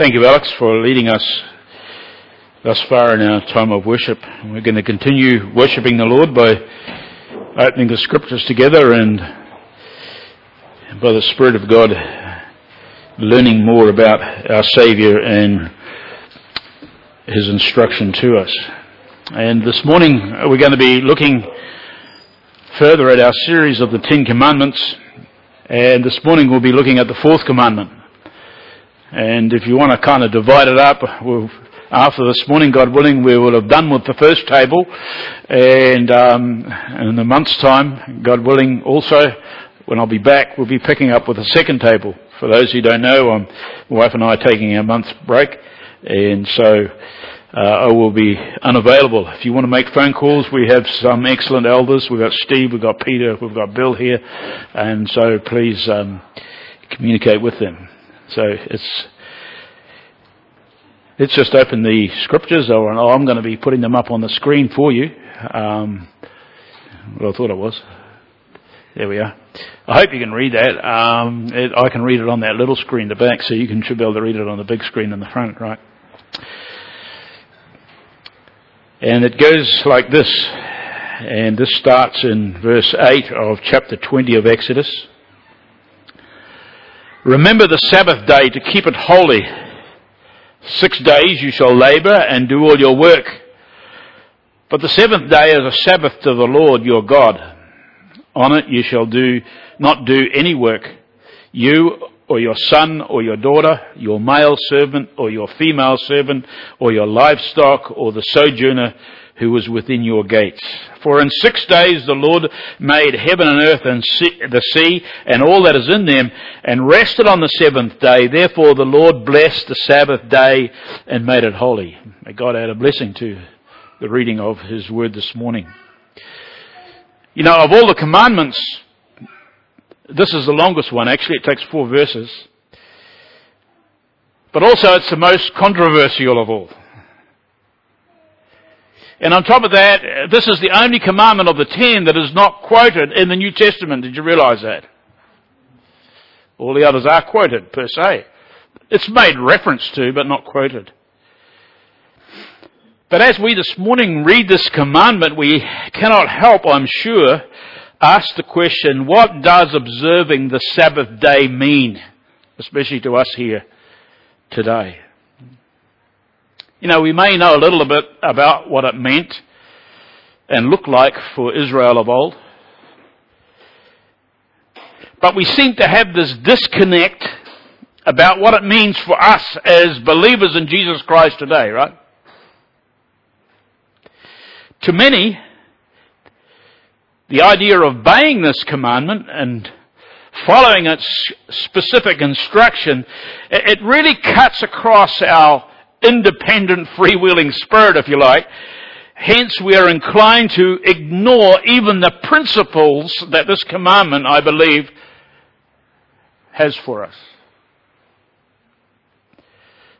Thank you, Alex, for leading us thus far in our time of worship. We're going to continue worshipping the Lord by opening the scriptures together and by the Spirit of God learning more about our Saviour and His instruction to us. And this morning we're going to be looking further at our series of the Ten Commandments. And this morning we'll be looking at the fourth commandment. And if you want to kind of divide it up, we'll, after this morning, God willing, we will have done with the first table. And um, in a month's time, God willing, also, when I'll be back, we'll be picking up with the second table. For those who don't know, um, my wife and I are taking a month's break. And so uh, I will be unavailable. If you want to make phone calls, we have some excellent elders. We've got Steve, we've got Peter, we've got Bill here. And so please um, communicate with them. So it's let's just open the scriptures, or I'm going to be putting them up on the screen for you. Um, well, I thought I was. There we are. I hope you can read that. Um, it, I can read it on that little screen, in the back, so you can should be able to read it on the big screen in the front, right? And it goes like this, and this starts in verse 8 of chapter 20 of Exodus. Remember the Sabbath day to keep it holy. Six days you shall labor and do all your work. But the seventh day is a Sabbath to the Lord your God. On it you shall do, not do any work. You or your son or your daughter, your male servant or your female servant, or your livestock or the sojourner who was within your gates. For in six days the Lord made heaven and earth and the sea and all that is in them and rested on the seventh day. Therefore the Lord blessed the Sabbath day and made it holy. May God add a blessing to the reading of His word this morning. You know, of all the commandments, this is the longest one. Actually, it takes four verses. But also it's the most controversial of all. And on top of that, this is the only commandment of the ten that is not quoted in the New Testament. Did you realize that? All the others are quoted per se. It's made reference to, but not quoted. But as we this morning read this commandment, we cannot help, I'm sure, ask the question, what does observing the Sabbath day mean? Especially to us here today. You know, we may know a little bit about what it meant and looked like for Israel of old. But we seem to have this disconnect about what it means for us as believers in Jesus Christ today, right? To many, the idea of obeying this commandment and following its specific instruction, it really cuts across our independent, freewheeling spirit, if you like. Hence, we are inclined to ignore even the principles that this commandment, I believe, has for us.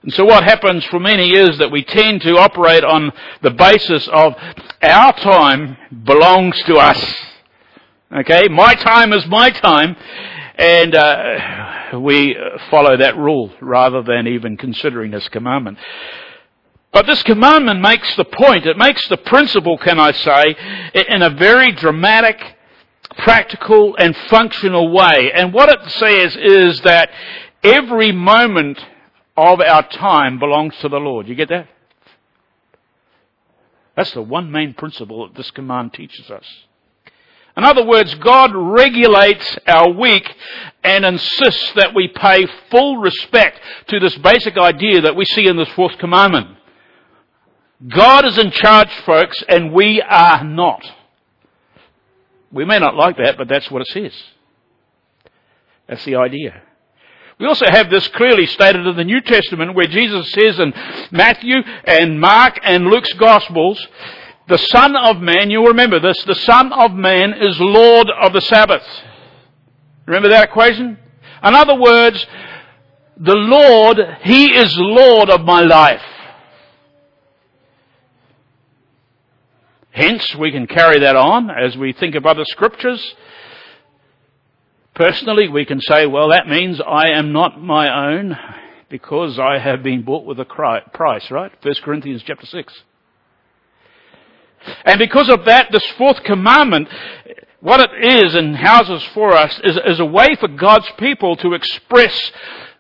And so what happens for many is that we tend to operate on the basis of our time belongs to us. Okay? My time is my time. And uh, we follow that rule rather than even considering this commandment. But this commandment makes the point, it makes the principle, can I say, in a very dramatic, practical, and functional way. And what it says is that every moment of our time belongs to the Lord. You get that? That's the one main principle that this command teaches us. In other words, God regulates our week and insists that we pay full respect to this basic idea that we see in this fourth commandment. God is in charge, folks, and we are not. We may not like that, but that's what it says. That's the idea. We also have this clearly stated in the New Testament where Jesus says in Matthew and Mark and Luke's Gospels the Son of Man, you'll remember this, the Son of Man is Lord of the Sabbath. Remember that equation? In other words, the Lord, He is Lord of my life. Hence, we can carry that on as we think of other scriptures. Personally, we can say, well, that means I am not my own. because I have been bought with a price, right? 1 Corinthians chapter 6. And because of that, this fourth commandment, what it is and houses for us is, is a way for God's people to express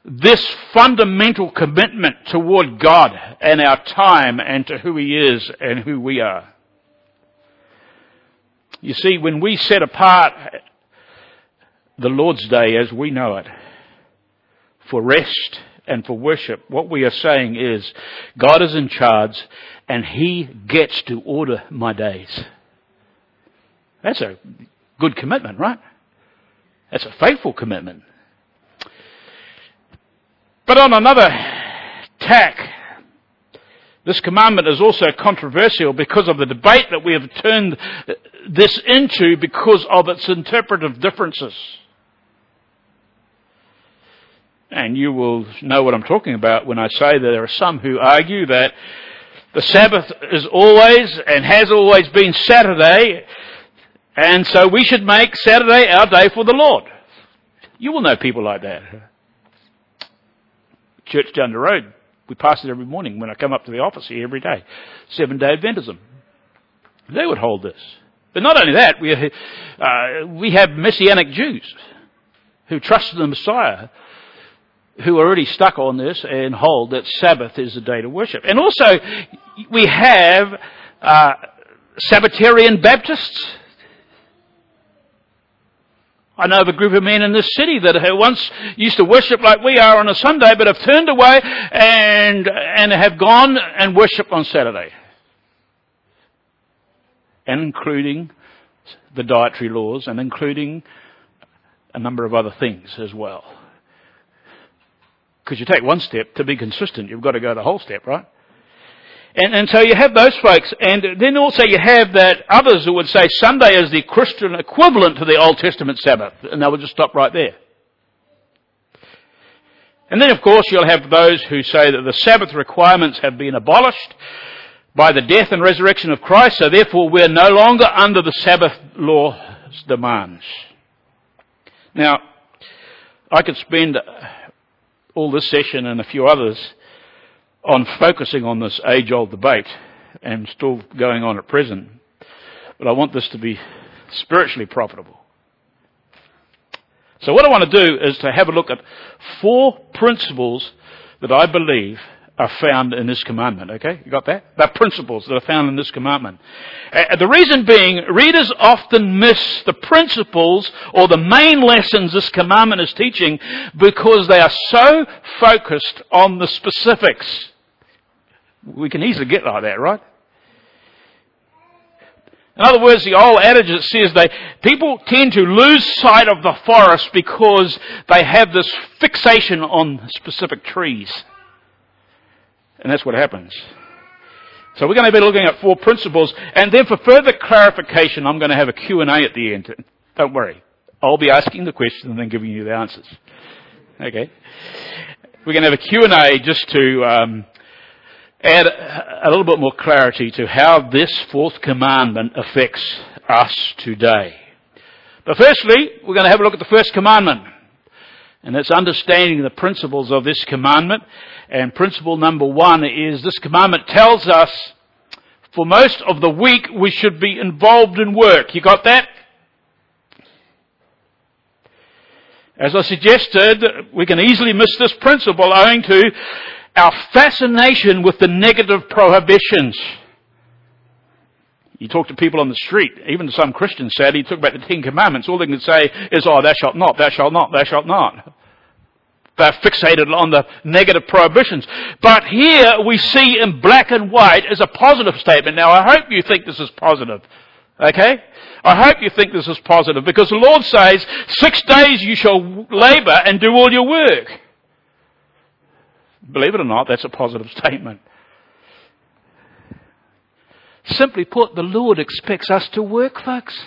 this fundamental commitment toward God and our time and to who He is and who we are. You see, when we set apart the Lord's Day as we know it for rest and for worship, what we are saying is God is in charge and He gets to order my days. That's a good commitment, right? That's a faithful commitment. But on another tack, this commandment is also controversial because of the debate that we have turned this into because of its interpretive differences. And you will know what I'm talking about when I say that there are some who argue that the Sabbath is always and has always been Saturday, and so we should make Saturday our day for the Lord. You will know people like that. Church down the road, we pass it every morning when I come up to the office here every day. Seven day Adventism. They would hold this. But not only that, we, uh, we have Messianic Jews who trust in the Messiah who are already stuck on this and hold that Sabbath is a day to worship. And also, we have uh, Sabbatarian Baptists. I know of a group of men in this city that once used to worship like we are on a Sunday, but have turned away and and have gone and worshipped on Saturday, and including the dietary laws and including a number of other things as well. Because you take one step to be consistent, you've got to go the whole step, right? And, and so you have those folks, and then also you have that others who would say Sunday is the Christian equivalent to the Old Testament Sabbath, and they would just stop right there. And then of course you'll have those who say that the Sabbath requirements have been abolished by the death and resurrection of Christ, so therefore we're no longer under the Sabbath law's demands. Now, I could spend all this session and a few others on focusing on this age old debate and still going on at present. But I want this to be spiritually profitable. So what I want to do is to have a look at four principles that I believe are found in this commandment. Okay, you got that? They're principles that are found in this commandment. Uh, the reason being, readers often miss the principles or the main lessons this commandment is teaching because they are so focused on the specifics. We can easily get like that, right? In other words, the old adage that says they, people tend to lose sight of the forest because they have this fixation on specific trees. And that's what happens. So we're going to be looking at four principles, and then for further clarification, I'm going to have a Q&A at the end. Don't worry. I'll be asking the question and then giving you the answers. Okay? We're going to have a Q&A just to um, add a little bit more clarity to how this fourth commandment affects us today. But firstly, we're going to have a look at the first commandment. And that's understanding the principles of this commandment. And principle number one is this commandment tells us for most of the week we should be involved in work. You got that? As I suggested, we can easily miss this principle owing to our fascination with the negative prohibitions. You talk to people on the street, even some Christians said, he talked about the Ten Commandments, all they can say is, oh, thou shalt not, thou shalt not, thou shalt not. They're fixated on the negative prohibitions. But here we see in black and white is a positive statement. Now I hope you think this is positive. Okay? I hope you think this is positive because the Lord says, six days you shall labor and do all your work. Believe it or not, that's a positive statement. Simply put, the Lord expects us to work, folks.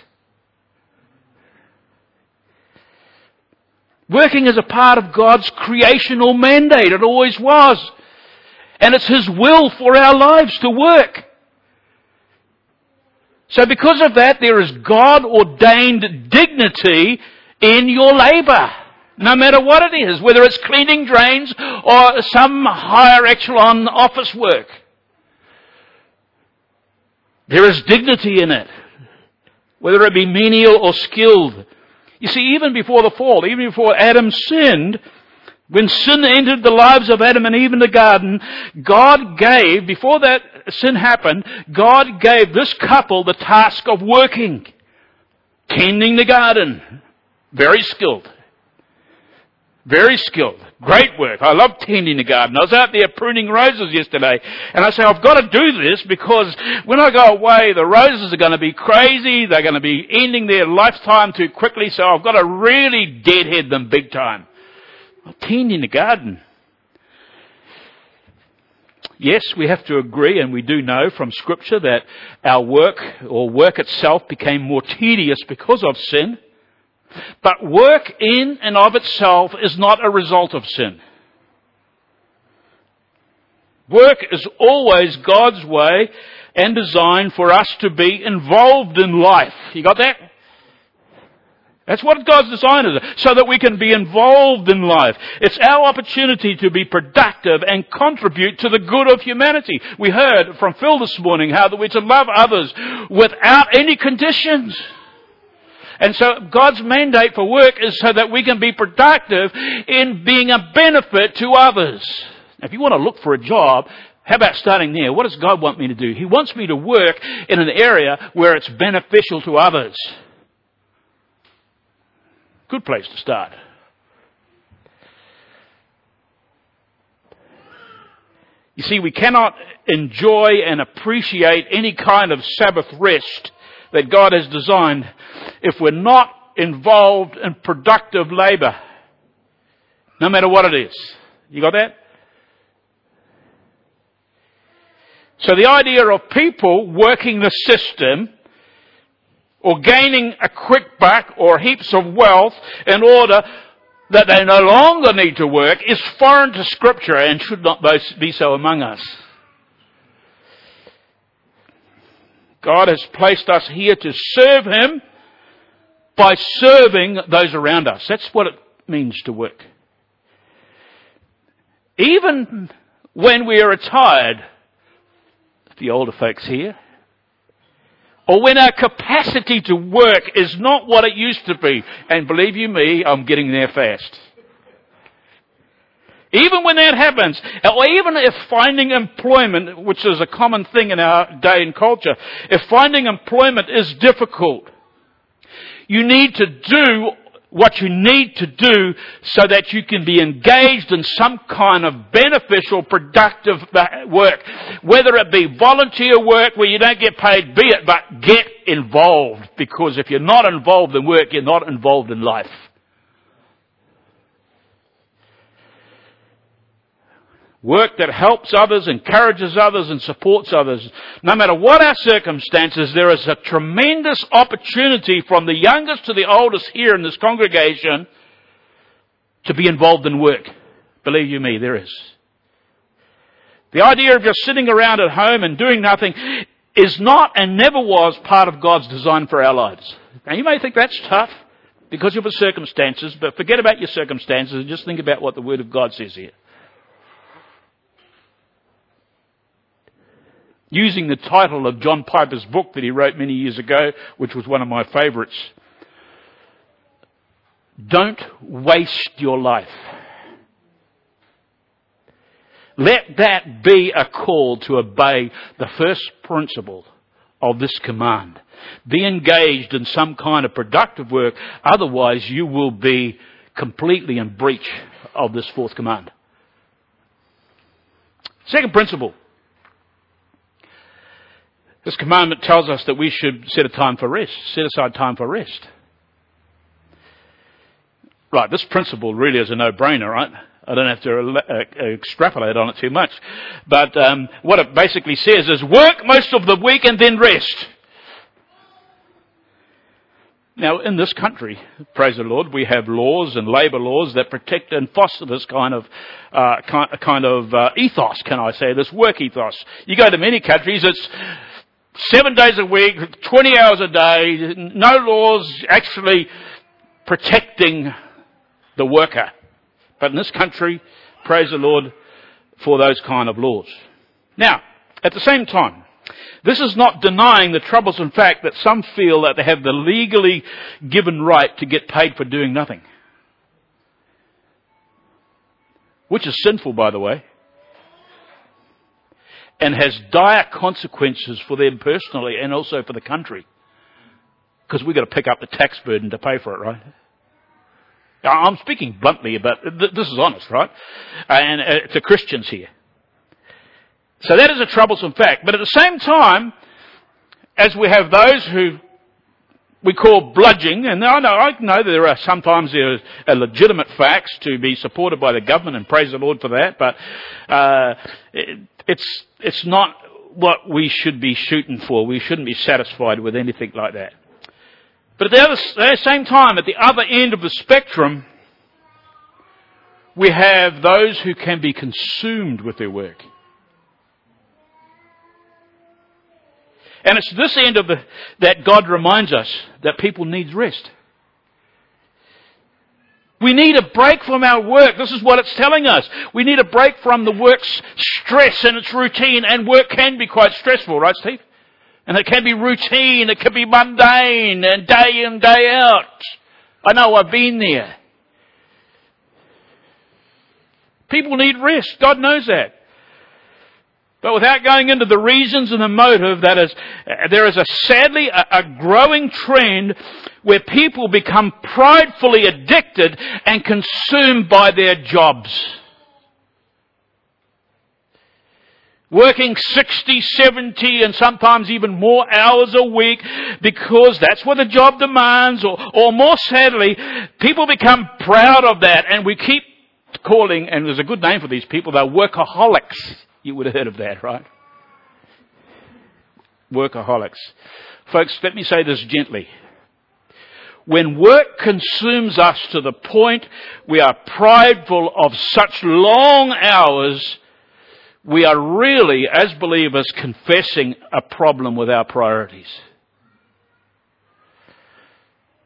Working is a part of God's creational mandate. It always was. And it's His will for our lives to work. So because of that, there is God ordained dignity in your labor. No matter what it is, whether it's cleaning drains or some higher echelon office work. There is dignity in it. Whether it be menial or skilled. You see, even before the fall, even before Adam sinned, when sin entered the lives of Adam and Eve in the garden, God gave, before that sin happened, God gave this couple the task of working, tending the garden. Very skilled. Very skilled. Great work. I love tending the garden. I was out there pruning roses yesterday and I say, I've got to do this because when I go away, the roses are going to be crazy. They're going to be ending their lifetime too quickly. So I've got to really deadhead them big time. I Tending the garden. Yes, we have to agree, and we do know from Scripture that our work or work itself became more tedious because of sin. But work in and of itself is not a result of sin. Work is always God's way and designed for us to be involved in life. You got that? That's what God's designed is, so that we can be involved in life. It's our opportunity to be productive and contribute to the good of humanity. We heard from Phil this morning how that we're to love others without any conditions. And so God's mandate for work is so that we can be productive in being a benefit to others. If you want to look for a job, how about starting there? What does God want me to do? He wants me to work in an area where it's beneficial to others. Good place to start. You see, we cannot enjoy and appreciate any kind of Sabbath rest that God has designed if we're not involved in productive labor. No matter what it is. You got that? So the idea of people working the system or gaining a quick buck or heaps of wealth in order that they no longer need to work is foreign to scripture and should not be so among us. God has placed us here to serve Him by serving those around us. That's what it means to work. Even when we are retired, the older folks here, or when our capacity to work is not what it used to be, and believe you me, I'm getting there fast. Even when that happens, or even if finding employment, which is a common thing in our day and culture, if finding employment is difficult, you need to do what you need to do so that you can be engaged in some kind of beneficial, productive work. Whether it be volunteer work where you don't get paid, be it, but get involved. Because if you're not involved in work, you're not involved in life. Work that helps others, encourages others, and supports others. No matter what our circumstances, there is a tremendous opportunity from the youngest to the oldest here in this congregation to be involved in work. Believe you me, there is. The idea of just sitting around at home and doing nothing is not and never was part of God's design for our lives. Now you may think that's tough because of your circumstances, but forget about your circumstances and just think about what the Word of God says here. Using the title of John Piper's book that he wrote many years ago, which was one of my favorites. Don't waste your life. Let that be a call to obey the first principle of this command. Be engaged in some kind of productive work, otherwise you will be completely in breach of this fourth command. Second principle. This commandment tells us that we should set a time for rest, set aside time for rest. Right, this principle really is a no-brainer, right? I don't have to uh, extrapolate on it too much. But um, what it basically says is work most of the week and then rest. Now, in this country, praise the Lord, we have laws and labour laws that protect and foster this kind of uh, kind of uh, ethos, can I say, this work ethos. You go to many countries, it's seven days a week, 20 hours a day, no laws actually protecting the worker. But in this country, praise the Lord for those kind of laws. Now, at the same time, this is not denying the troublesome fact that some feel that they have the legally given right to get paid for doing nothing. Which is sinful, by the way. And has dire consequences for them personally and also for the country. Because we've got to pick up the tax burden to pay for it, right? I'm speaking bluntly about, this is honest, right? And uh, to Christians here. So that is a troublesome fact. But at the same time, as we have those who we call bludging, and I know, I know there are sometimes there are legitimate facts to be supported by the government, and praise the Lord for that, but uh, it, it's, it's not what we should be shooting for. We shouldn't be satisfied with anything like that. But at the, other, at the same time, at the other end of the spectrum, we have those who can be consumed with their work. And it's this end of the, that God reminds us that people need rest. We need a break from our work. This is what it's telling us. We need a break from the work's stress and its routine, and work can be quite stressful, right, Steve? And it can be routine, it can be mundane, and day in, day out. I know I've been there. People need rest. God knows that. But without going into the reasons and the motive, that is, there is a sadly a, a growing trend where people become pridefully addicted and consumed by their jobs. Working 60, 70 and sometimes even more hours a week because that's what the job demands or, or more sadly, people become proud of that and we keep calling, and there's a good name for these people, they're workaholics. You would have heard of that, right? Workaholics. Folks, let me say this gently. When work consumes us to the point we are prideful of such long hours, we are really, as believers, confessing a problem with our priorities.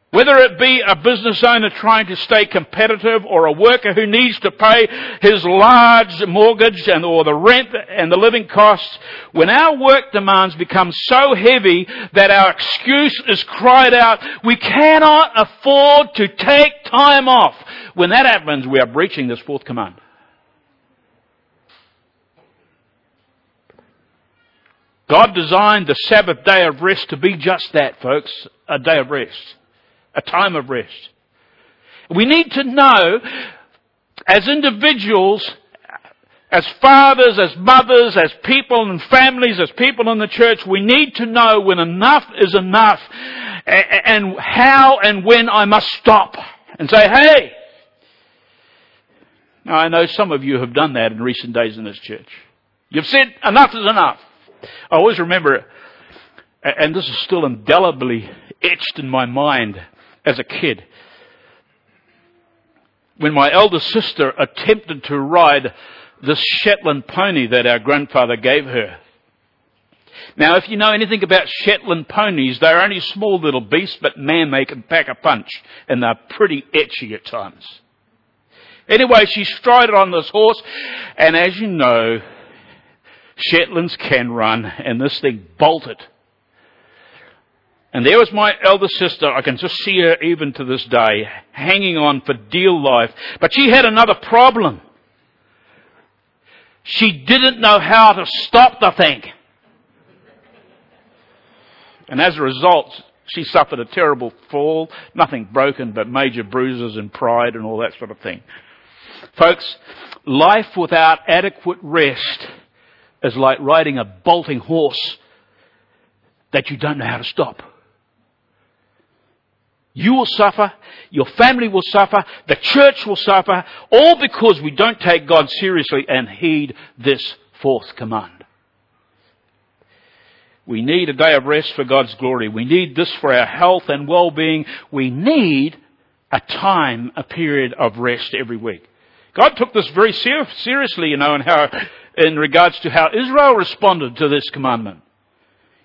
Whether it be a business owner trying to stay competitive or a worker who needs to pay his large mortgage and or the rent and the living costs, when our work demands become so heavy that our excuse is cried out, we cannot afford to take time off. When that happens, we are breaching this fourth command. God designed the Sabbath day of rest to be just that, folks, a day of rest a time of rest. We need to know, as individuals, as fathers, as mothers, as people and families, as people in the church, we need to know when enough is enough and how and when I must stop and say, hey, now I know some of you have done that in recent days in this church. You've said enough is enough. I always remember, and this is still indelibly etched in my mind, as a kid. When my elder sister attempted to ride this Shetland pony that our grandfather gave her. Now, if you know anything about Shetland ponies, they're only small little beasts, but man, they can pack a punch, and they're pretty etchy at times. Anyway, she strided on this horse, and as you know, Shetlands can run, and this thing bolted and there was my elder sister, I can just see her even to this day, hanging on for dear life. But she had another problem. She didn't know how to stop the thing. And as a result, she suffered a terrible fall, nothing broken but major bruises and pride and all that sort of thing. Folks, life without adequate rest is like riding a bolting horse that you don't know how to stop. You will suffer. Your family will suffer. The church will suffer. All because we don't take God seriously and heed this fourth command. We need a day of rest for God's glory. We need this for our health and well-being. We need a time, a period of rest every week. God took this very ser- seriously, you know, in how, in regards to how Israel responded to this commandment.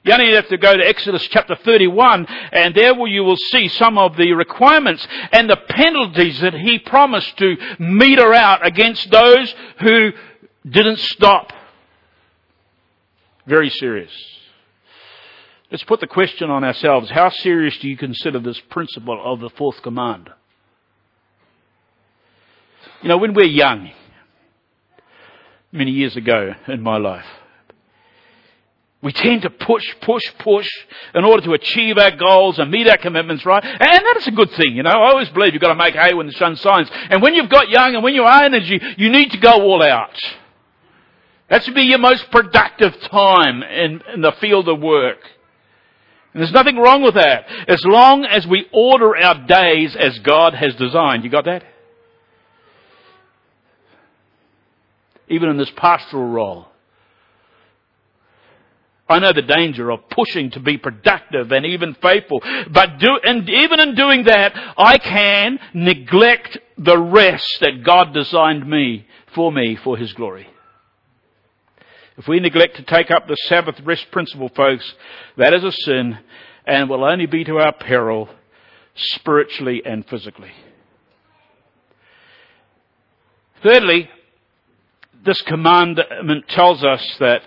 You only have to go to Exodus chapter 31 and there you will see some of the requirements and the penalties that he promised to meter out against those who didn't stop. Very serious. Let's put the question on ourselves. How serious do you consider this principle of the fourth command? You know, when we're young, many years ago in my life, we tend to push, push, push in order to achieve our goals and meet our commitments, right? And that is a good thing, you know. I always believe you've got to make hay when the sun shines. And when you've got young and when you are energy, you need to go all out. That should be your most productive time in, in the field of work. And there's nothing wrong with that. As long as we order our days as God has designed. You got that? Even in this pastoral role. I know the danger of pushing to be productive and even faithful. But do, and even in doing that, I can neglect the rest that God designed me, for me, for His glory. If we neglect to take up the Sabbath rest principle, folks, that is a sin and will only be to our peril spiritually and physically. Thirdly, this commandment tells us that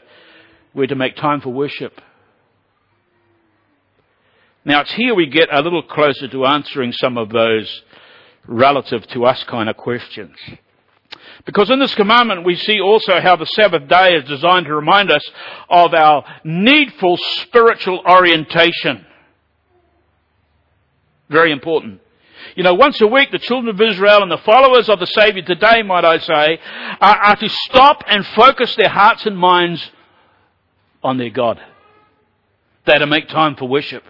we're to make time for worship. Now it's here we get a little closer to answering some of those relative to us kind of questions. Because in this commandment we see also how the Sabbath day is designed to remind us of our needful spiritual orientation. Very important. You know, once a week, the children of Israel and the followers of the Savior today, might I say, are, are to stop and focus their hearts and minds on their God. They had to make time for worship.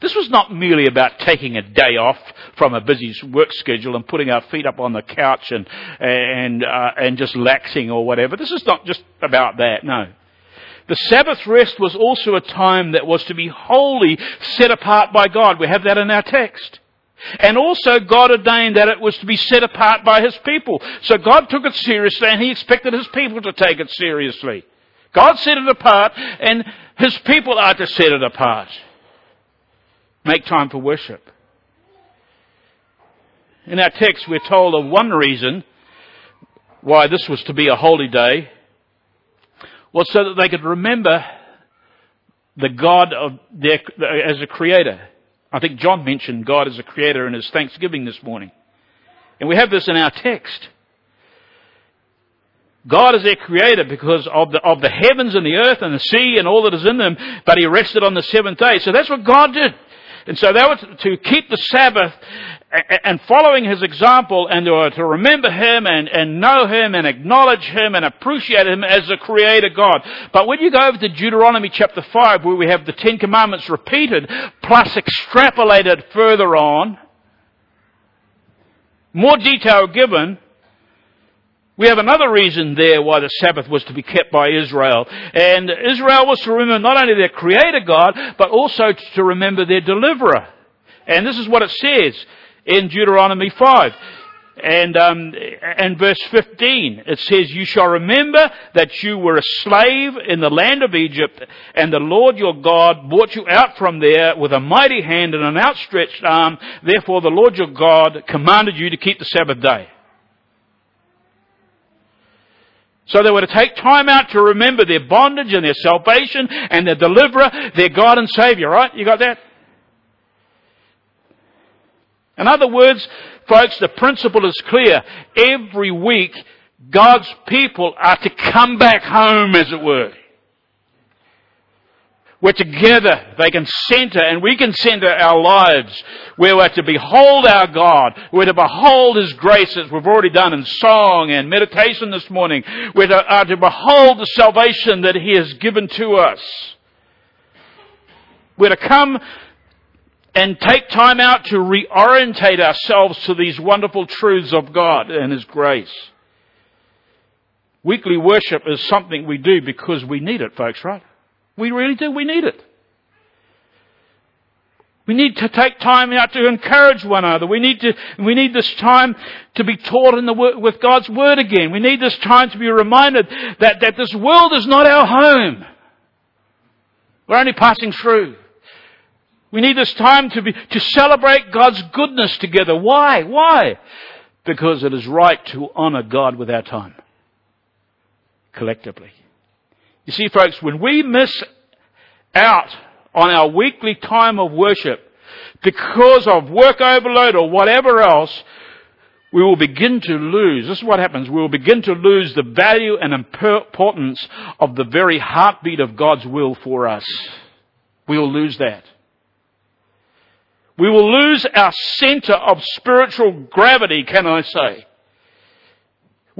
This was not merely about taking a day off from a busy work schedule and putting our feet up on the couch and and uh, and just laxing or whatever. This is not just about that. No. The Sabbath rest was also a time that was to be wholly set apart by God. We have that in our text. And also God ordained that it was to be set apart by His people. So God took it seriously and He expected His people to take it seriously. God set it apart and His people are to set it apart. Make time for worship. In our text we're told of one reason why this was to be a holy day was so that they could remember the God of their, as a creator. I think John mentioned God as a creator in his Thanksgiving this morning. And we have this in our text. God is their creator because of the, of the heavens and the earth and the sea and all that is in them, but He rested on the seventh day. So that's what God did. And so they were to keep the Sabbath and following his example and to remember him and, and know him and acknowledge him and appreciate him as a creator God. But when you go over to Deuteronomy chapter 5 where we have the Ten Commandments repeated plus extrapolated further on, more detail given, we have another reason there why the Sabbath was to be kept by Israel. And Israel was to remember not only their Creator God, but also to remember their Deliverer. And this is what it says in Deuteronomy 5. And, um, and verse 15, it says, You shall remember that you were a slave in the land of Egypt, and the Lord your God brought you out from there with a mighty hand and an outstretched arm. Therefore the Lord your God commanded you to keep the Sabbath day. So they were to take time out to remember their bondage and their salvation and their deliverer, their God and Savior, right? You got that? In other words, folks, the principle is clear. Every week, God's people are to come back home, as it were. We're together. They can center and we can center our lives. where We're to behold our God. We're to behold His grace as we've already done in song and meditation this morning. We're to, are to behold the salvation that He has given to us. We're to come and take time out to reorientate ourselves to these wonderful truths of God and His grace. Weekly worship is something we do because we need it, folks, right? We really do. We need it. We need to take time out to encourage one another. We need to, we need this time to be taught in the with God's Word again. We need this time to be reminded that, that this world is not our home. We're only passing through. We need this time to be, to celebrate God's goodness together. Why? Why? Because it is right to honor God with our time. Collectively. You see, folks, when we miss out on our weekly time of worship because of work overload or whatever else, we will begin to lose. This is what happens. We will begin to lose the value and importance of the very heartbeat of God's will for us. We will lose that. We will lose our center of spiritual gravity, can I say.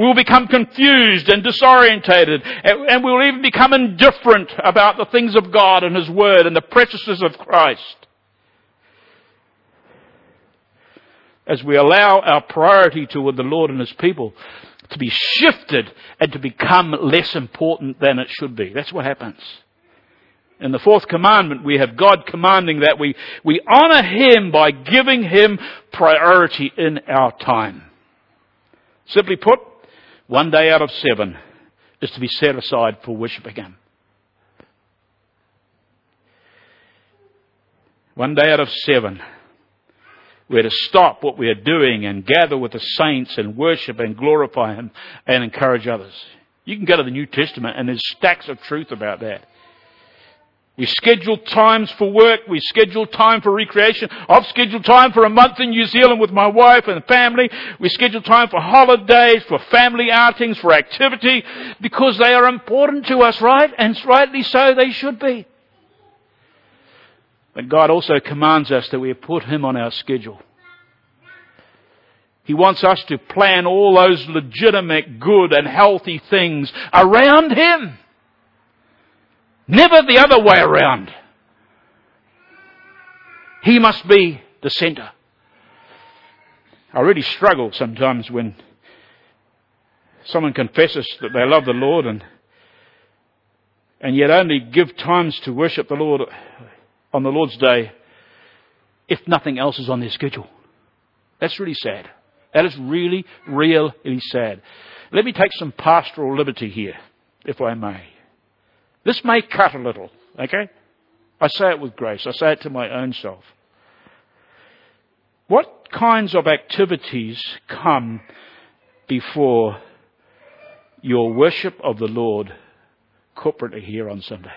We will become confused and disorientated, and we will even become indifferent about the things of God and His Word and the preciousness of Christ. As we allow our priority toward the Lord and His people to be shifted and to become less important than it should be. That's what happens. In the fourth commandment, we have God commanding that we, we honor Him by giving Him priority in our time. Simply put, one day out of seven is to be set aside for worshiping Him. One day out of seven, we're to stop what we are doing and gather with the saints and worship and glorify Him and encourage others. You can go to the New Testament and there's stacks of truth about that. We schedule times for work. We schedule time for recreation. I've scheduled time for a month in New Zealand with my wife and family. We schedule time for holidays, for family outings, for activity, because they are important to us, right? And rightly so they should be. But God also commands us that we put Him on our schedule. He wants us to plan all those legitimate, good and healthy things around Him. Never the other way around. He must be the center. I really struggle sometimes when someone confesses that they love the Lord and and yet only give times to worship the Lord on the Lord's day if nothing else is on their schedule. That's really sad. That is really, really sad. Let me take some pastoral liberty here, if I may. This may cut a little, okay? I say it with grace. I say it to my own self. What kinds of activities come before your worship of the Lord corporately here on Sunday?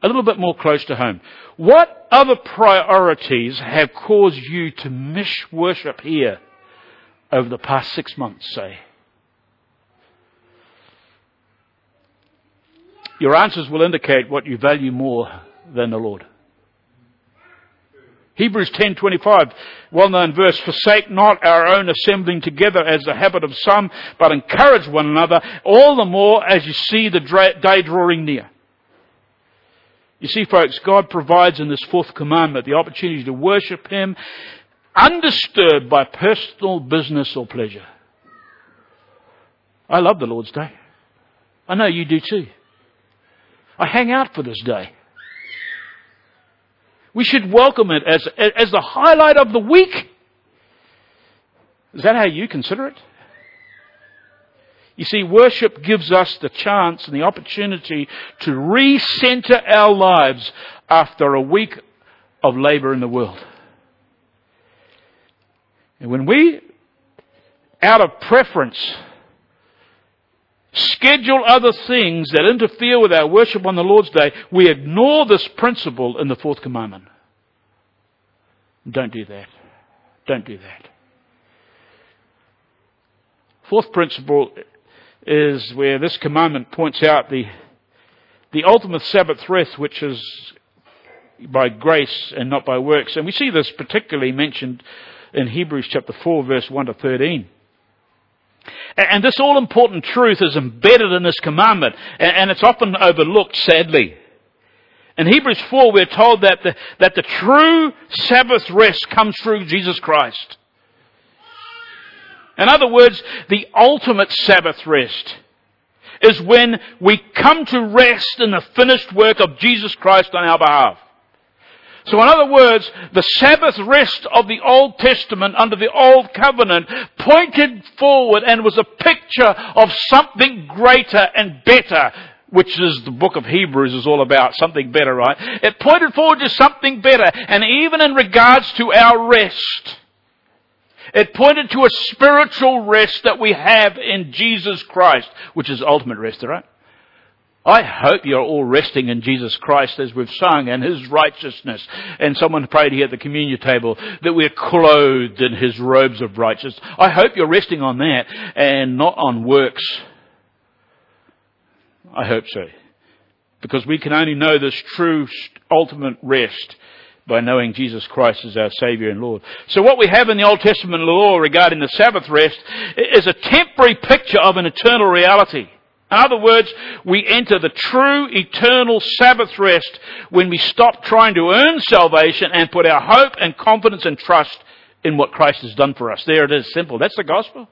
A little bit more close to home. What other priorities have caused you to miss worship here over the past six months, say? Your answers will indicate what you value more than the Lord. Hebrews 10:25, well-known verse, forsake not our own assembling together as the habit of some, but encourage one another all the more as you see the day drawing near. You see, folks, God provides in this fourth commandment the opportunity to worship Him undisturbed by personal business or pleasure. I love the Lord's Day. I know you do too. I hang out for this day. We should welcome it as, as the highlight of the week. Is that how you consider it? You see, worship gives us the chance and the opportunity to recenter our lives after a week of labor in the world. And when we, out of preference, schedule other things that interfere with our worship on the Lord's Day, we ignore this principle in the fourth commandment. Don't do that. Don't do that. Fourth principle is where this commandment points out the, the ultimate Sabbath rest, which is by grace and not by works. And we see this particularly mentioned in Hebrews chapter 4 verse 1 to 13. And this all important truth is embedded in this commandment, and it's often overlooked, sadly. In Hebrews 4, we're told that the, that the true Sabbath rest comes through Jesus Christ. In other words, the ultimate Sabbath rest is when we come to rest in the finished work of Jesus Christ on our behalf. So in other words, the Sabbath rest of the Old Testament under the Old Covenant pointed forward and was a picture of something greater and better which is the book of Hebrews is all about, something better, right? It pointed forward to something better, and even in regards to our rest, it pointed to a spiritual rest that we have in Jesus Christ, which is ultimate rest, right? I hope you're all resting in Jesus Christ as we've sung and His righteousness. And someone prayed here at the communion table that we're clothed in His robes of righteousness. I hope you're resting on that and not on works. I hope so. Because we can only know this true ultimate rest by knowing Jesus Christ as our Savior and Lord. So what we have in the Old Testament law regarding the Sabbath rest is a temporary picture of an eternal reality. In other words, we enter the true eternal Sabbath rest when we stop trying to earn salvation and put our hope and confidence and trust in what Christ has done for us. There it is, simple. That's the gospel.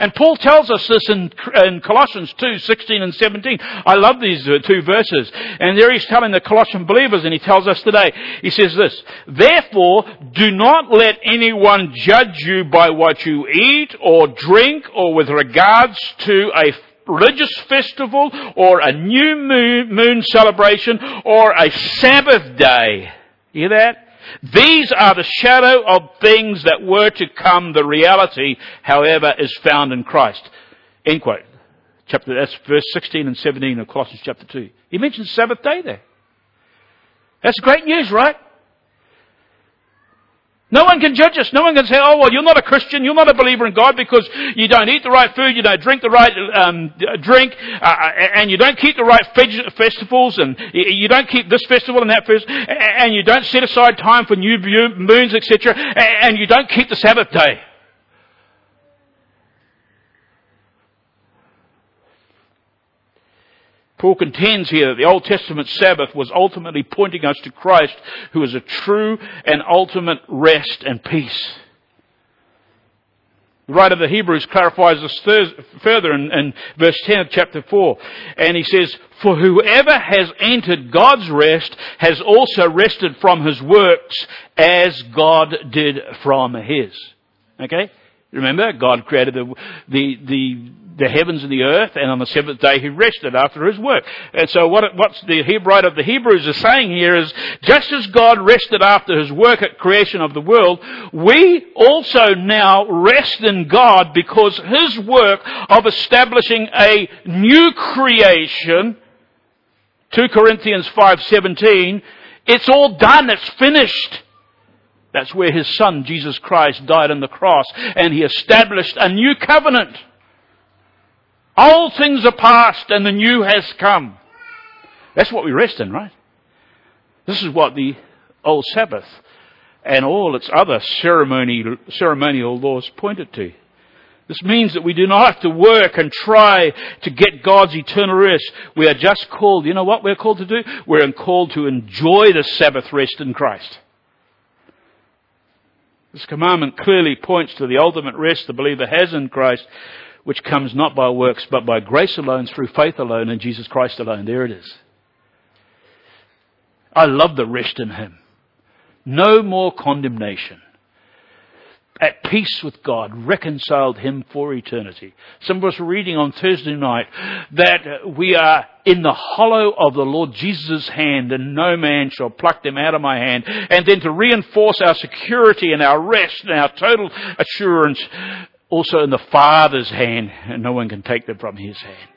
And Paul tells us this in, in, Colossians 2, 16 and 17. I love these uh, two verses. And there he's telling the Colossian believers, and he tells us today, he says this, Therefore, do not let anyone judge you by what you eat or drink or with regards to a religious festival or a new moon, moon celebration or a Sabbath day. You hear that? These are the shadow of things that were to come. The reality, however, is found in Christ. End quote. Chapter, that's verse 16 and 17 of Colossians chapter 2. He mentions Sabbath day there. That's great news, right? No one can judge us. No one can say, oh, well, you're not a Christian. You're not a believer in God because you don't eat the right food, you don't drink the right um, drink, uh, uh and you don't keep the right festivals, and you don't keep this festival and that festival, and you don't set aside time for new moons, etc., and you don't keep the Sabbath day. Paul contends here that the Old Testament Sabbath was ultimately pointing us to Christ, who is a true and ultimate rest and peace. The writer of the Hebrews clarifies this further in, in, verse 10 of chapter 4. And he says, For whoever has entered God's rest has also rested from his works as God did from his. Okay? Remember, God created the, the, the the heavens and the earth, and on the seventh day he rested after his work. And so what, the writer of the Hebrews is saying here is, just as God rested after his work at creation of the world, we also now rest in God because his work of establishing a new creation, 2 Corinthians 5.17, it's all done, it's finished. That's where his son, Jesus Christ, died on the cross, and he established a new covenant. Old things are past and the new has come. That's what we rest in, right? This is what the old Sabbath and all its other ceremony, ceremonial laws pointed to. This means that we do not have to work and try to get God's eternal rest. We are just called, you know what we're called to do? We're called to enjoy the Sabbath rest in Christ. This commandment clearly points to the ultimate rest the believer has in Christ, which comes not by works, but by grace alone, through faith alone, in Jesus Christ alone. There it is. I love the rest in Him. No more condemnation. At peace with God, reconciled Him for eternity. Some of us were reading on Thursday night that we are in the hollow of the Lord Jesus' hand and no man shall pluck them out of my hand. And then to reinforce our security and our rest and our total assurance, also in the Father's hand, and no one can take them from His hand.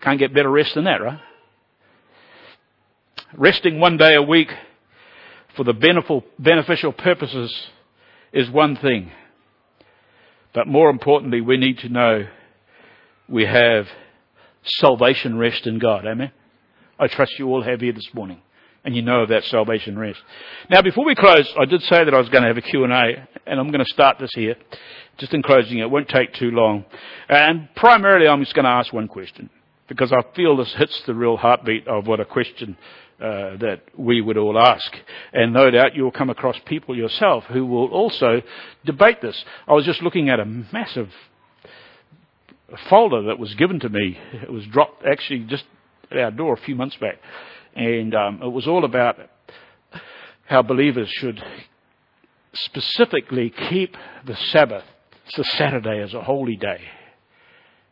Can't get better rest than that, right? Resting one day a week for the beneficial purposes is one thing. But more importantly, we need to know we have salvation rest in God. Amen? I trust you all have here this morning and you know of that salvation rest. Now, before we close, I did say that I was going to have a Q&A, and I'm going to start this here. Just in closing, it won't take too long. And primarily, I'm just going to ask one question, because I feel this hits the real heartbeat of what a question uh, that we would all ask. And no doubt you'll come across people yourself who will also debate this. I was just looking at a massive folder that was given to me. It was dropped actually just at our door a few months back. And um, it was all about how believers should specifically keep the Sabbath, the Saturday, as a holy day.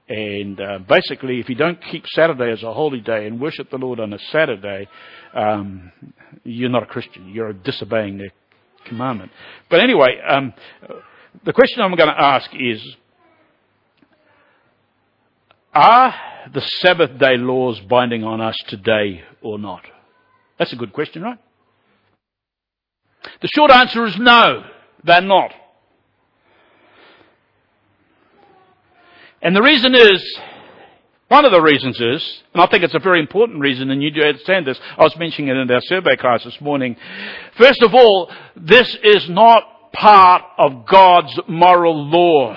And uh, basically, if you don't keep Saturday as a holy day and worship the Lord on a Saturday, um, you're not a Christian. You're disobeying the commandment. But anyway, um, the question I'm going to ask is Are the Sabbath day laws binding on us today or not? That's a good question, right? The short answer is no, they're not. And the reason is, one of the reasons is, and I think it's a very important reason, and you do understand this, I was mentioning it in our survey class this morning. First of all, this is not part of God's moral law.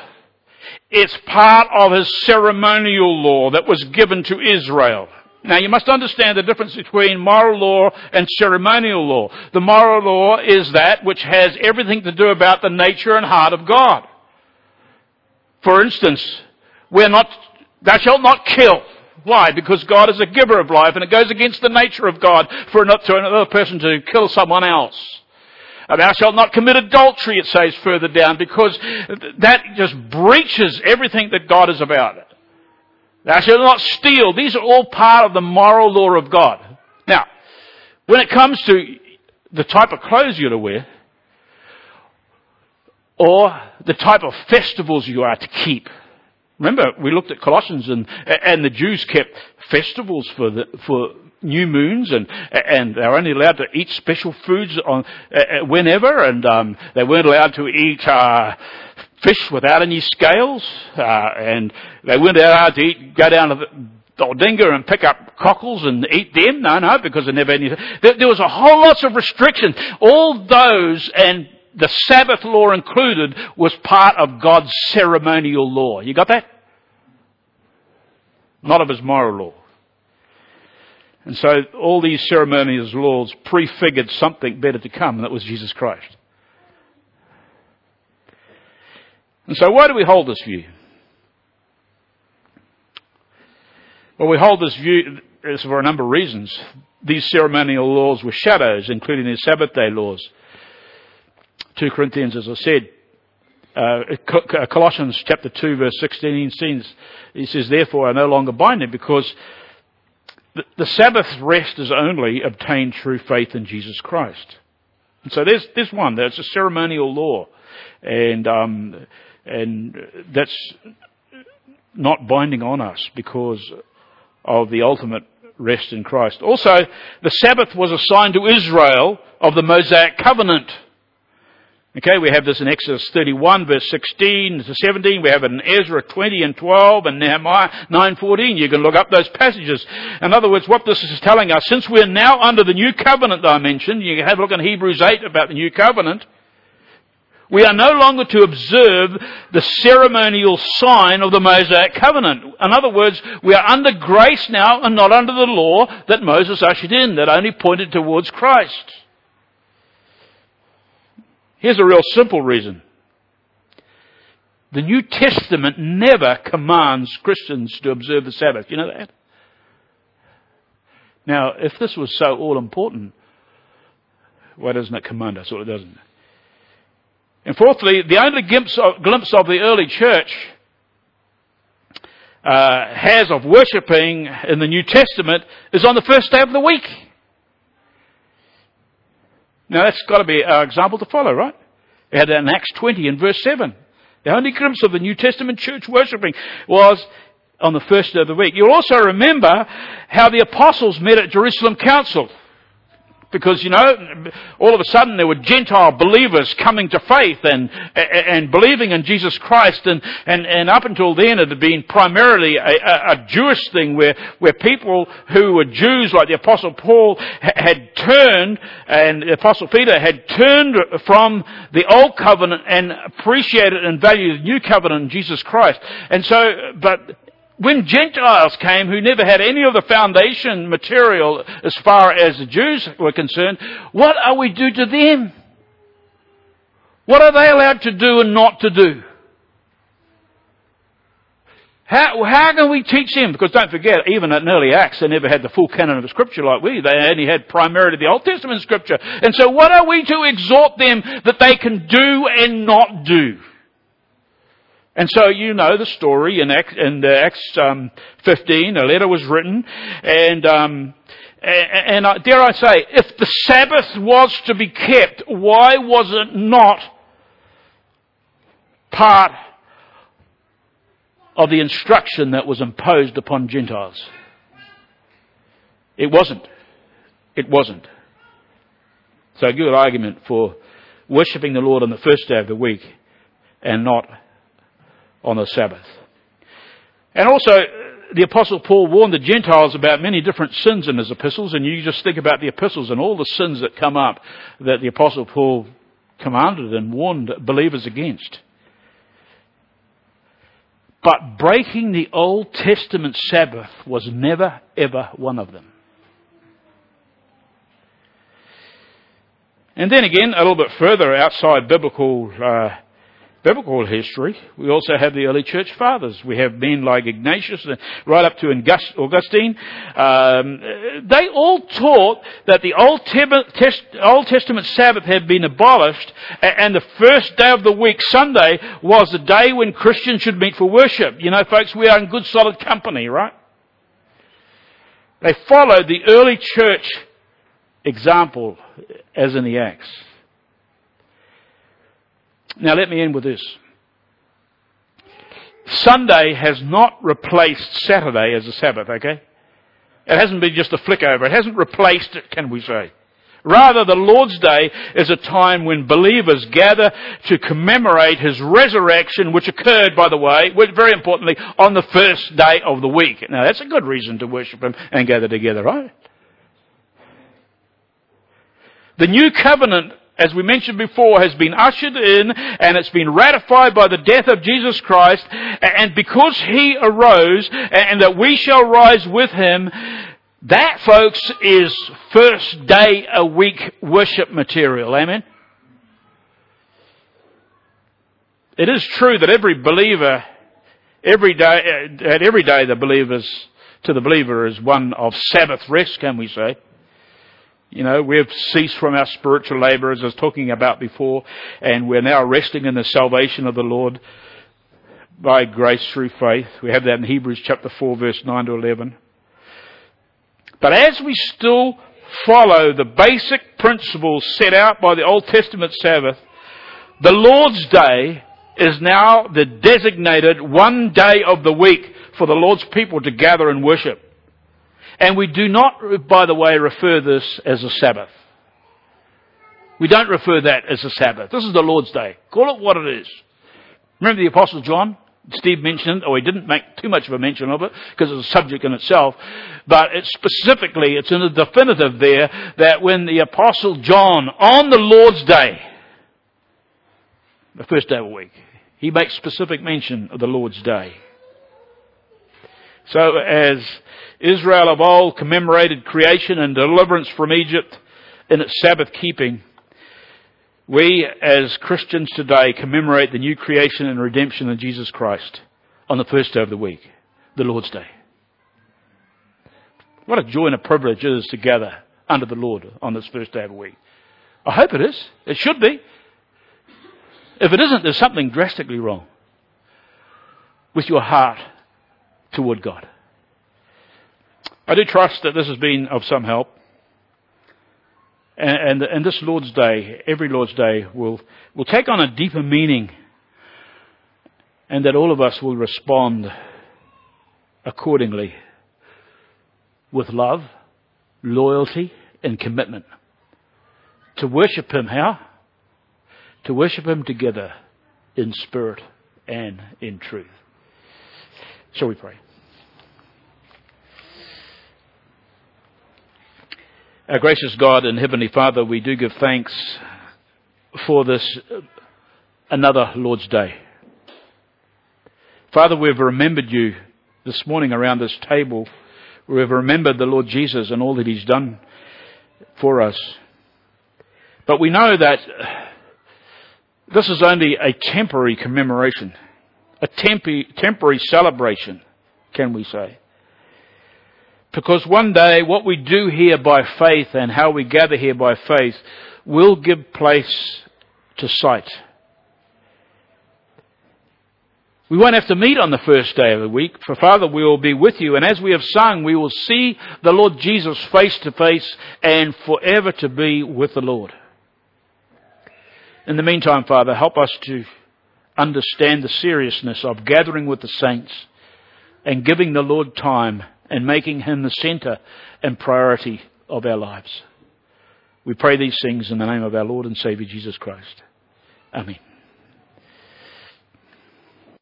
It's part of His ceremonial law that was given to Israel. Now you must understand the difference between moral law and ceremonial law. The moral law is that which has everything to do about the nature and heart of God. For instance, we're not, thou shalt not kill. Why? Because God is a giver of life and it goes against the nature of God for another person to kill someone else. Thou shalt not commit adultery, it says further down, because that just breaches everything that God is about. Thou shalt not steal. These are all part of the moral law of God. Now, when it comes to the type of clothes you're to wear, or the type of festivals you are to keep, Remember, we looked at Colossians and, and the Jews kept festivals for the, for new moons and, and they were only allowed to eat special foods on, uh, whenever and, um, they weren't allowed to eat, uh, fish without any scales, uh, and they weren't allowed to eat, go down to the, and pick up cockles and eat them? No, no, because they never any. There, there was a whole lot of restrictions. All those and the Sabbath law included was part of God's ceremonial law. You got that? Not of his moral law. And so all these ceremonial laws prefigured something better to come, and that was Jesus Christ. And so why do we hold this view? Well, we hold this view for a number of reasons. These ceremonial laws were shadows, including the Sabbath day laws. 2 Corinthians, as I said, uh, Colossians chapter 2 verse 16, he says, therefore are no longer binding because the, Sabbath rest is only obtained through faith in Jesus Christ. And so there's, there's one, there's a ceremonial law. And, um, and that's not binding on us because of the ultimate rest in Christ. Also, the Sabbath was assigned to Israel of the Mosaic covenant. Okay, we have this in Exodus 31 verse 16 to 17. We have it in Ezra 20 and 12 and Nehemiah 9:14. You can look up those passages. In other words, what this is telling us, since we're now under the new covenant that I mentioned, you can have a look in Hebrews 8 about the new covenant. We are no longer to observe the ceremonial sign of the Mosaic covenant. In other words, we are under grace now and not under the law that Moses ushered in that only pointed towards Christ. Here's a real simple reason. The New Testament never commands Christians to observe the Sabbath. You know that? Now, if this was so all important, why doesn't it command us? Well, it doesn't. And fourthly, the only glimpse of, glimpse of the early church uh, has of worshipping in the New Testament is on the first day of the week. Now that's got to be our example to follow, right? We had that in Acts 20 and verse 7. The only glimpse of the New Testament church worshipping was on the first day of the week. You'll also remember how the apostles met at Jerusalem Council because you know all of a sudden there were gentile believers coming to faith and and believing in jesus christ. And and, and up until then it had been primarily a, a, jewish thing where where people who were jews like the apostle paul had turned and the apostle peter had turned from the old covenant and appreciated and valued the new covenant in jesus christ. And so but when Gentiles came who never had any of the foundation material as far as the Jews were concerned, what are we to do to them? What are they allowed to do and not to do? How, how can we teach them? Because don't forget, even in early Acts, they never had the full canon of Scripture like we. They only had primarily the Old Testament Scripture. And so what are we to exhort them that they can do and not do? And so you know the story in Acts, in Acts um, 15, a letter was written, and um, and, and dare I say, if the Sabbath was to be kept, why was it not part of the instruction that was imposed upon Gentiles. It wasn't. It wasn't. So a good argument for worshipping the Lord on the first day of the week and not on the Sabbath. And also, the Apostle Paul warned the Gentiles about many different sins in his epistles, and you just think about the epistles and all the sins that come up that the Apostle Paul commanded and warned believers against. But breaking the Old Testament Sabbath was never, ever one of them. And then again, a little bit further outside biblical uh, biblical history, we also have the early church fathers. We have men like Ignatius, uh, right up to Augustine. Um, they all taught that the Old, Old Testament Sabbath had been abolished, and the first day of the week, Sunday, was the day when Christians should meet for worship. You know, folks, we are in good, solid company, right? They followed the early church example as in the Acts. Now let me end with this. Sunday has not replaced Saturday as a Sabbath, okay? It hasn't been just a flick over. It hasn't replaced it, can we say? Rather, the Lord's Day is a time when believers gather to commemorate His resurrection, which occurred, by the way, very importantly, on the first day of the week. Now, that's a good reason to worship Him and gather together, right? The new covenant as we mentioned before, has been ushered in and it's been ratified by the death of Jesus Christ. And because He arose and that we shall rise with Him, that, folks, is first day a week worship material. Amen? It is true that every believer, every day, uh, at every day the believers, to the believer is one of Sabbath rest, can we say? You know, we've ceased from our spiritual labor, as I was talking about before, and we're now resting in the salvation of the Lord by grace through faith. We have that in Hebrews chapter 4 verse 9 to 11. But as we still follow the basic principles set out by the Old Testament Sabbath, the Lord's Day is now the designated one day of the week for the Lord's people to gather and worship. And we do not, by the way, refer this as a Sabbath. We don't refer that as a Sabbath. This is the Lord's Day. Call it what it is. Remember the Apostle John? Steve mentioned, or he didn't make too much of a mention of it because it's a subject in itself, but it's specifically, it's in the definitive there that when the Apostle John, on the Lord's Day, the first day of the week, he makes specific mention of the Lord's Day. So as Israel of old commemorated creation and deliverance from Egypt in its Sabbath keeping, we as Christians today commemorate the new creation and redemption of Jesus Christ on the first day of the week, the Lord's Day. What a joy and a privilege it is to gather under the Lord on this first day of the week. I hope it is. It should be. If it isn't, there's something drastically wrong with your heart toward God. I do trust that this has been of some help. And, and, and this Lord's Day, every Lord's Day, will, will take on a deeper meaning and that all of us will respond accordingly with love, loyalty, and commitment. To worship Him how? To worship Him together in spirit and in truth. Shall we pray? Our gracious God and Heavenly Father, we do give thanks for this uh, another Lord's Day. Father, we've remembered you this morning around this table. We've remembered the Lord Jesus and all that He's done for us. But we know that this is only a temporary commemoration a temporary celebration, can we say? Because one day what we do here by faith and how we gather here by faith will give place to sight. We won't have to meet on the first day of the week, for Father, we will be with you, and as we have sung, we will see the Lord Jesus face to face and forever to be with the Lord. In the meantime, Father, help us to understand the seriousness of gathering with the saints and giving the Lord time and making Him the centre and priority of our lives. We pray these things in the name of our Lord and Saviour Jesus Christ. Amen.